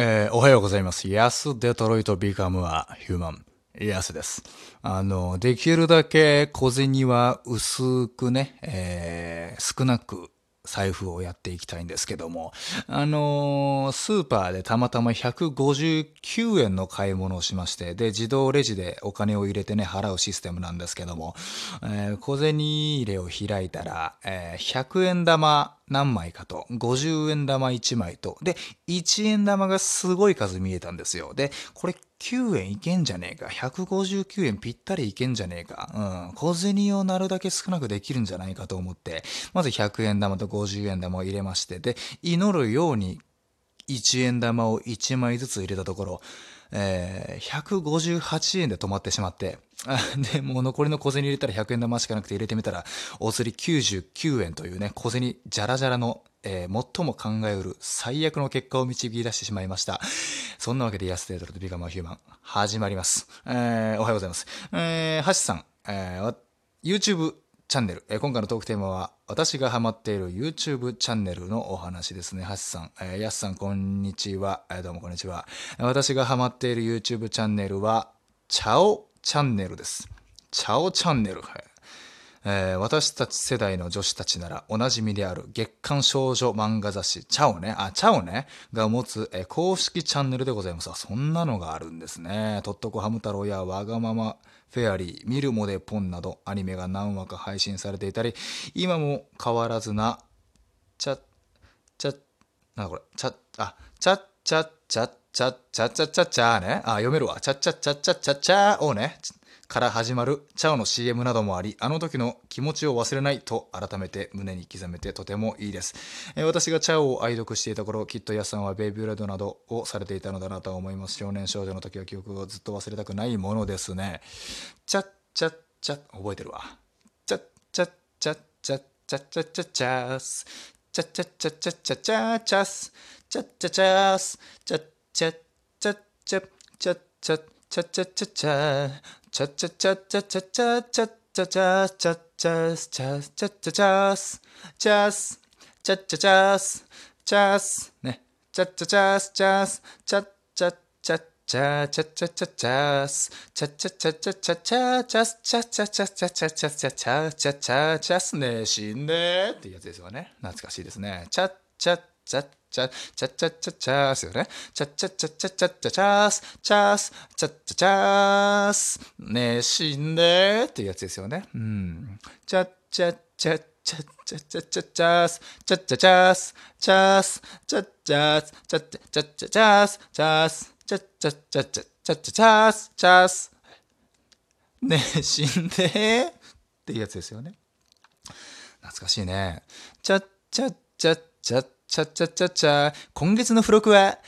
えーおはようございます。ヤスデトロイトビカムはヒューマン。ヤスです。あの、できるだけ小銭は薄くね、えー少なく財布をやっていきたいんですけども、あのスーパーでたまたま159円の買い物をしまして、で、自動レジでお金を入れてね、払うシステムなんですけども、えー小銭入れを開いたら、えー100円玉何枚かと、50円玉1枚と、で、1円玉がすごい数見えたんですよ。で、これ9円いけんじゃねえか。159円ぴったりいけんじゃねえか。うん。小銭をなるだけ少なくできるんじゃないかと思って、まず100円玉と50円玉を入れまして、で、祈るように1円玉を1枚ずつ入れたところ、えー158円で止まってしまって、で、もう残りの小銭入れたら100円玉しかなくて入れてみたら、お釣り99円というね、小銭じゃらじゃらの、えー最も考えうる最悪の結果を導き出してしまいました。そんなわけで、安デートルとビカマヒューマン、始まります。えーおはようございます。えー、橋さん、えー YouTube チャンネル、えー今回のトークテーマは、私がハマっている YouTube チャンネルのお話ですね。橋さん、えー、やすさん、こんにちは。えーどうもこんにちは。私がハマっている YouTube チャンネルは、チャオチャンネルです。チャオチャンネル。はいえー私たち世代の女子たちならおなじみである月刊少女漫画雑誌チャオね、あ、チャオね、が持つ、えー公式チャンネルでございます。あそんなのがあるんですね。とっとこハム太郎やわがままフェアリー、ミルモデポンなどアニメが何話か配信されていたり、今も変わらずな、チャ、チャ、なんだこれ、チャ、あ、チャッチャッチャッチャッチャッチャッチャチャね。あ、読めるわ。チャッチャッチャッチャッチャッチャーをね、から始まるチャオの CM などもあり、あの時の気持ちを忘れないと改めて胸に刻めてとてもいいです。えー私がチャオを愛読していた頃、きっとヤスさんはベイビーラドなどをされていたのだなと思います。少年少女の時は記憶をずっと忘れたくないものですね。チャッチャッチャ、覚えてるわ。チャッチャッチャッチャッチャッチャッチャッチャース。チャッチャッチャッチャッチャッチャーチャス。チャッチャチャース。チャッチャッチャッチャッチャッチャッチャッチャッチャッチャーチャッチャッチャッチャッチャッチャッチャッチャチャチャチャスチャスチャッチャチャスチャスチャッチャチャスチャスねチャッチャチャスチャスチャッチャチャチャチャチャチャチャスチャチャチャチャチャチャチャスチャチャチャチャチャチャチャチャチャチャチャスね死んでっていうやつですよね懐かしいですねチャチャチャチャチャチャチャチャーすよね。チャチャチャチャチャチャチャース、チャース、チャチャチャース、ねえ死んでっていうやつですよね。うん。チャチャチャチャチャチャチャチャース、チャチャチャース、チャース、チャチャース、チャチャチャチャチャース、チャース、チャチャチャチャチャチャチャース、チャース。ねえ死んでっていうやつですよね。懐かしいね。チャッチャッチャッチャッチャッチャッチャッチャ今月の付録は、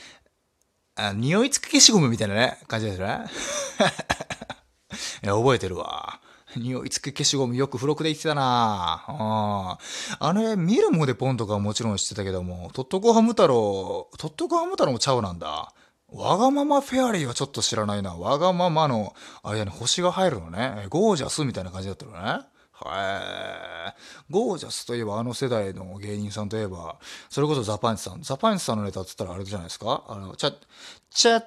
あ、匂い付け消しゴムみたいなね、感じですね。いや、覚えてるわ。匂い付け消しゴムよく付録で言ってたなうんあれ、見るもでポンとかもちろん知ってたけども、トットコハム太郎、トットコハム太郎もちゃうなんだ。わがままフェアリーはちょっと知らないな。わがままの間に星が入るのね。ゴージャスみたいな感じだったのね。はい。ゴージャスといえばあの世代の芸人さんといえば、それこそザパンチさん。ザパンチさんのネタって言ったらあれじゃないですか？あの、チャッ、チャッ、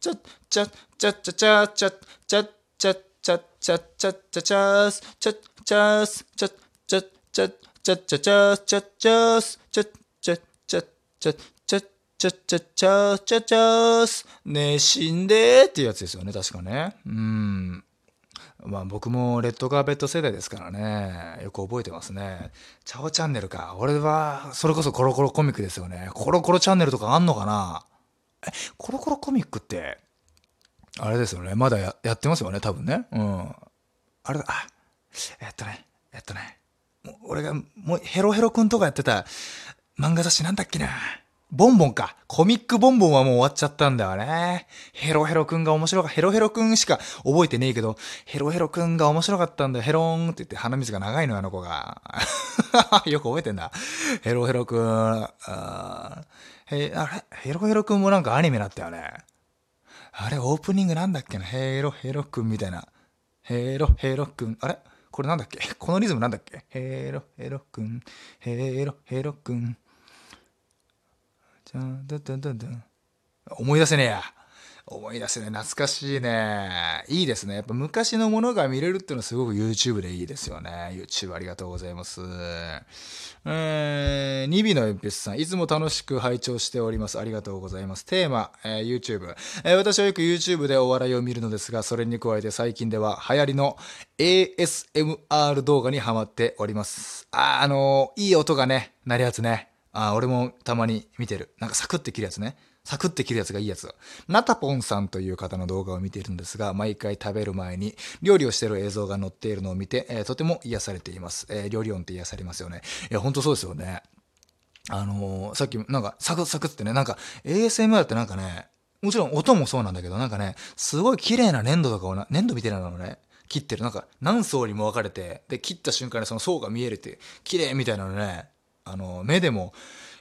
チャッ、チャッ、チャッ、チャッ、チャッ、チャッ、チャッ、チャッ、チャッ、チャッ、チャッ、チャッ、チャス、チャッ、チャス、チャッ、チャッ、チャッ、チャッ、チャッ、チャス、チャッ、チャス、チャッ、チャッ、チャッ、チャッ、チャッ、チャッ、チャッ、チャッ、チャッ、チャッ、チャス、ねえ、死んでーっていうやつですよね、確かね。うん。まあ僕もレッドカーペット世代ですからね。よく覚えてますね。チャオチャンネルか。俺は、それこそコロコロコミックですよね。コロコロチャンネルとかあんのかな？え、コロコロコミックって、あれですよね。まだやってますよね、多分ね。うん。あれだ、あ、えっとね、えっとね。俺が、もうヘロヘロくんとかやってた漫画雑誌なんだっけな。ボンボンか。コミックボンボンはもう終わっちゃったんだよね。ヘロヘロくんが面白か。ヘロヘロくんしか覚えてねえけど、ヘロヘロくんが面白かったんだよ。ヘローンって言って鼻水が長いのよ、あの子が。よく覚えてんだ。ヘロヘロくん。へ、あれ？ヘロヘロくんもなんかアニメだったよね。あれ、オープニングなんだっけな？ヘロヘロくんみたいな。ヘロヘロくん。あれ？これなんだっけ？このリズムなんだっけ？ヘロヘロくん。ヘロヘロくん。じゃん、だんだんだんだん。思い出せねえや。思い出せねえ懐かしいね。いいですね。やっぱ昔のものが見れるっていうのはすごく YouTube でいいですよね。YouTube ありがとうございます。えー、ニビの鉛筆さん、いつも楽しく拝聴しております。ありがとうございます。テーマ、えー、YouTube、えー、私はよく YouTube でお笑いを見るのですが、それに加えて最近では流行りの ASMR 動画にハマっております。あ、あのー、いい音がね、鳴るやつね。あ、俺もたまに見てる。なんかサクって切るやつね。サクって切るやつがいいやつ。ナタポンさんという方の動画を見ているんですが、毎回食べる前に料理をしている映像が載っているのを見て、えー、とても癒されています。えー、料理音って癒されますよね。いや、ほんとそうですよね。あのー、さっきなんかサクサクってね、なんか ASMR ってなんかね、もちろん音もそうなんだけど、なんかね、すごい綺麗な粘土とかをな、粘土みたいなのをね、切ってる。なんか何層にも分かれて、で、切った瞬間にその層が見えるっていう、綺麗みたいなのね、あの、目でも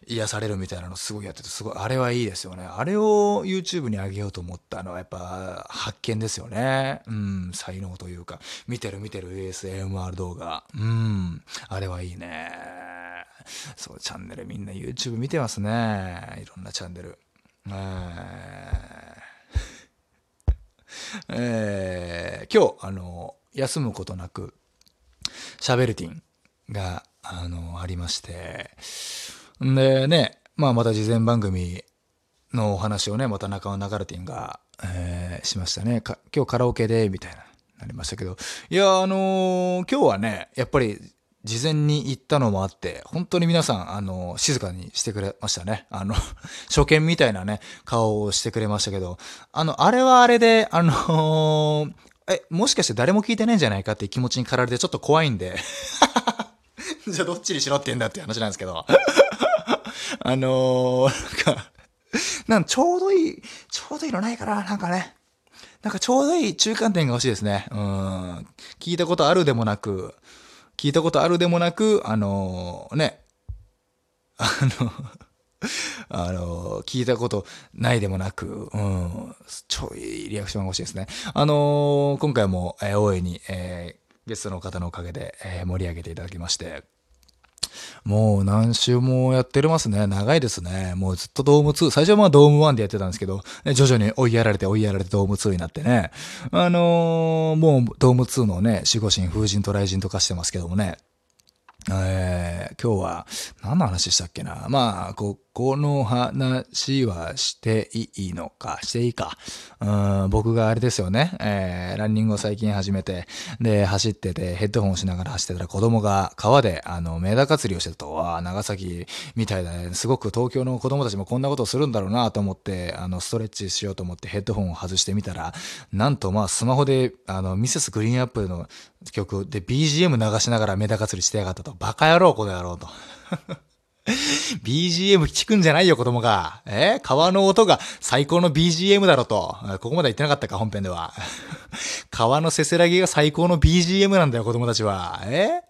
癒されるみたいなのすごいやってて、すごい、あれはいいですよね。あれを YouTube に上げようと思ったのはやっぱ発見ですよね。うん、才能というか、見てる見てる ASMR 動画。うん、あれはいいね。そう、チャンネルみんな YouTube 見てますね。いろんなチャンネル。えー、えー、今日、あの、休むことなく、シャベルティンが、あの、ありまして、んでね、まあまた事前番組のお話をね、また中尾流れてんが、えー、しましたね。今日カラオケで、みたいな、なりましたけど。いや、あのー、今日はね、やっぱり、事前に行ったのもあって、本当に皆さん、あの、静かにしてくれましたね。あの、初見みたいなね、顔をしてくれましたけど、あの、あれはあれで、あのー、え、もしかして誰も聞いてないんじゃないかっていう気持ちに駆られてちょっと怖いんで じゃあどっちにしろって言うんだっていう話なんですけど あのー、なんか、なんちょうどいい、ちょうどいいのないかななんかね。なんかちょうどいい中間点が欲しいですね。うん。聞いたことあるでもなく、聞いたことあるでもなく、あのー、ね。あのあの聞いたことないでもなく、うん、ちょいリアクションが欲しいですね。あのー、今回も、えー、大いに、えー、ゲストの方のおかげで、えー、盛り上げていただきまして、もう何週もやってますね。長いですね。もうずっとドーム2。最初はまあドーム1でやってたんですけど、徐々に追いやられて追いやられてドーム2になってね。あのー、もうドーム2のね、守護神、風神と雷神とかしてますけどもね。えー、今日は何の話したっけな。まあ、こうこの話はしていいのか、していいか。うん、僕があれですよね、えー、ランニングを最近始めて、で、走ってて、ヘッドホンをしながら走ってたら子供が川で、あの、メダカ釣りをしてたと、わ長崎みたいだね。すごく東京の子供たちもこんなことをするんだろうなと思って、あの、ストレッチしようと思ってヘッドホンを外してみたら、なんとまあ、スマホで、あの、ミセスグリーンアップの曲で BGM 流しながらメダカ釣りしてやがったと。バカ野郎、この野郎と。BGM 聞くんじゃないよ、子供が。え川の音が最高の BGM だろと。ここまで言ってなかったか、本編では。川のせせらぎが最高の BGM なんだよ、子供たちは。え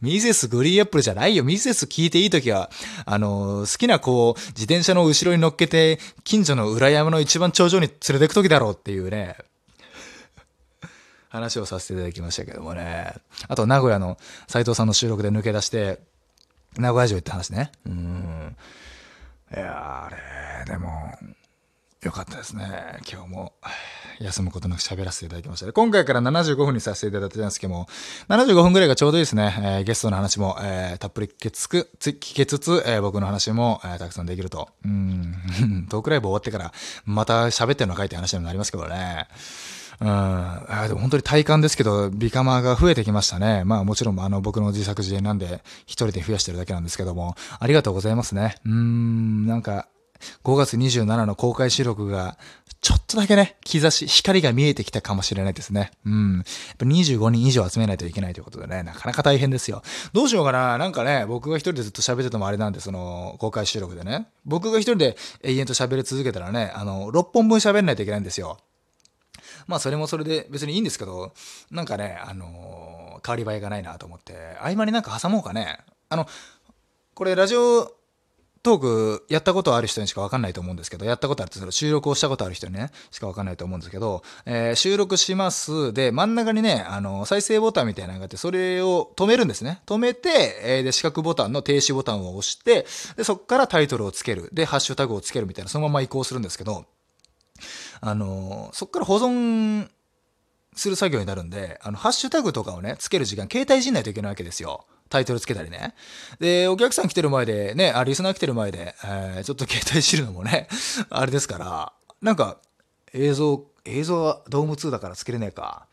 ミセスグリーンアップルじゃないよ。ミセス聞いていいときは、あの、好きな子を自転車の後ろに乗っけて、近所の裏山の一番頂上に連れてくときだろうっていうね。話をさせていただきましたけどもね。あと、名古屋の斎藤さんの収録で抜け出して、名古屋城行った話ね。うん。いやあれ、でも、よかったですね。今日も、休むことなく喋らせていただきました。今回から75分にさせていただいたんですけども、75分ぐらいがちょうどいいですね。えー、ゲストの話も、えー、たっぷり聞けつく、聞けつつ、えー、僕の話も、えたくさんできると。うん、トークライブ終わってから、また喋ってるのかいって話になりますけどね。うん。あでも本当に体感ですけど、ビカマーが増えてきましたね。まあもちろんあの僕の自作自演なんで、一人で増やしてるだけなんですけども、ありがとうございますね。うん、なんか、5月27の公開収録が、ちょっとだけね、兆し、光が見えてきたかもしれないですね。うん。やっぱ25人以上集めないといけないということでね、なかなか大変ですよ。どうしようかななんかね、僕が一人でずっと喋っててもあれなんで、その、公開収録でね。僕が一人で永遠と喋り続けたらね、あの、6本分喋んないといけないんですよ。まあそれもそれで別にいいんですけど、なんかね、あのー、変わり映えがないなと思って、合間になんか挟もうかね。あの、これラジオトークやったことある人にしかわかんないと思うんですけど、やったことあるってその収録をしたことある人にね、しかわかんないと思うんですけど、えー、収録します。で、真ん中にね、あの、再生ボタンみたいなのがあって、それを止めるんですね。止めて、えー、で、四角ボタンの停止ボタンを押して、で、そこからタイトルをつける。で、ハッシュタグをつけるみたいな、そのまま移行するんですけど、あの、そこから保存する作業になるんで、あの、ハッシュタグとかをね、つける時間、携帯いじんないといけないわけですよ。タイトルつけたりね。で、お客さん来てる前で、ね、あ、リスナー来てる前で、えー、ちょっと携帯知るのもね、あれですから、なんか、映像、映像はドーム2だからつけれねえか。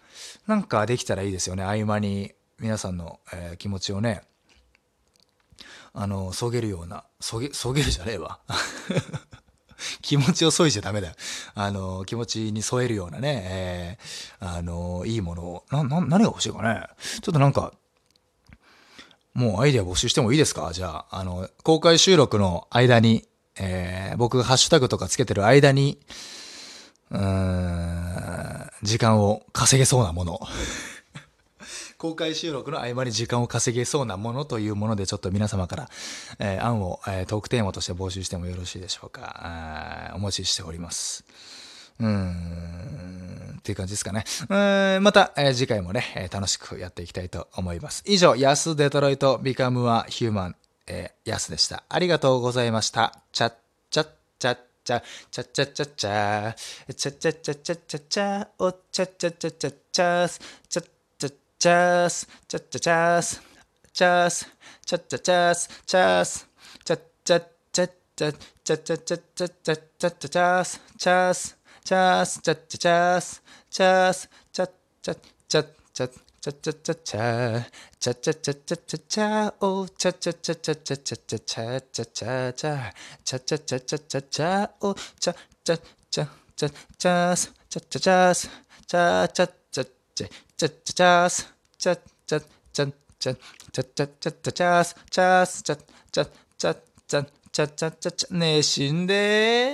なんかできたらいいですよね。合間に皆さんの、えー、気持ちをね、あの、そげるような、そげ、そげるじゃねえわ。気持ちを添いじゃダメだよ。あの、気持ちに添えるようなね、えー、あの、いいものを、な、な、何が欲しいかね。ちょっとなんか、もうアイデア募集してもいいですか？じゃあ、あの、公開収録の間に、えー、僕がハッシュタグとかつけてる間に、うーん、時間を稼げそうなもの。公開収録の合間に時間を稼げそうなものというもので、ちょっと皆様から、えー、案を、えー、トークテーマとして募集してもよろしいでしょうか？お待ちしております。うん、っていう感じですかね。うんまた、えー、次回もね、え楽しくやっていきたいと思います。以上、ヤスデトロイトビカムはヒューマン、えー、ヤスでした。ありがとうございました。チャッチャッチャッチャ、チャチャチャチャ、チャチャチャチャチャチャ、おチャチャチャチャチャス、チャチャス、チャチャチャス、チャス、チャチャチャス、チャス、チャチャチャチャチャチャチャチャチャチャチャチャス、チャス、チャス、チャチャチャス、チャス、チャチャチャチャチャチャチャチャチャチャチャチャチャチャおチャチャチャチャチャチャチャチャチャチャチャチャチャチャチャチャチャおチャチャチャチャチャスチャチャチャスチャチャチャチャチャチャチャス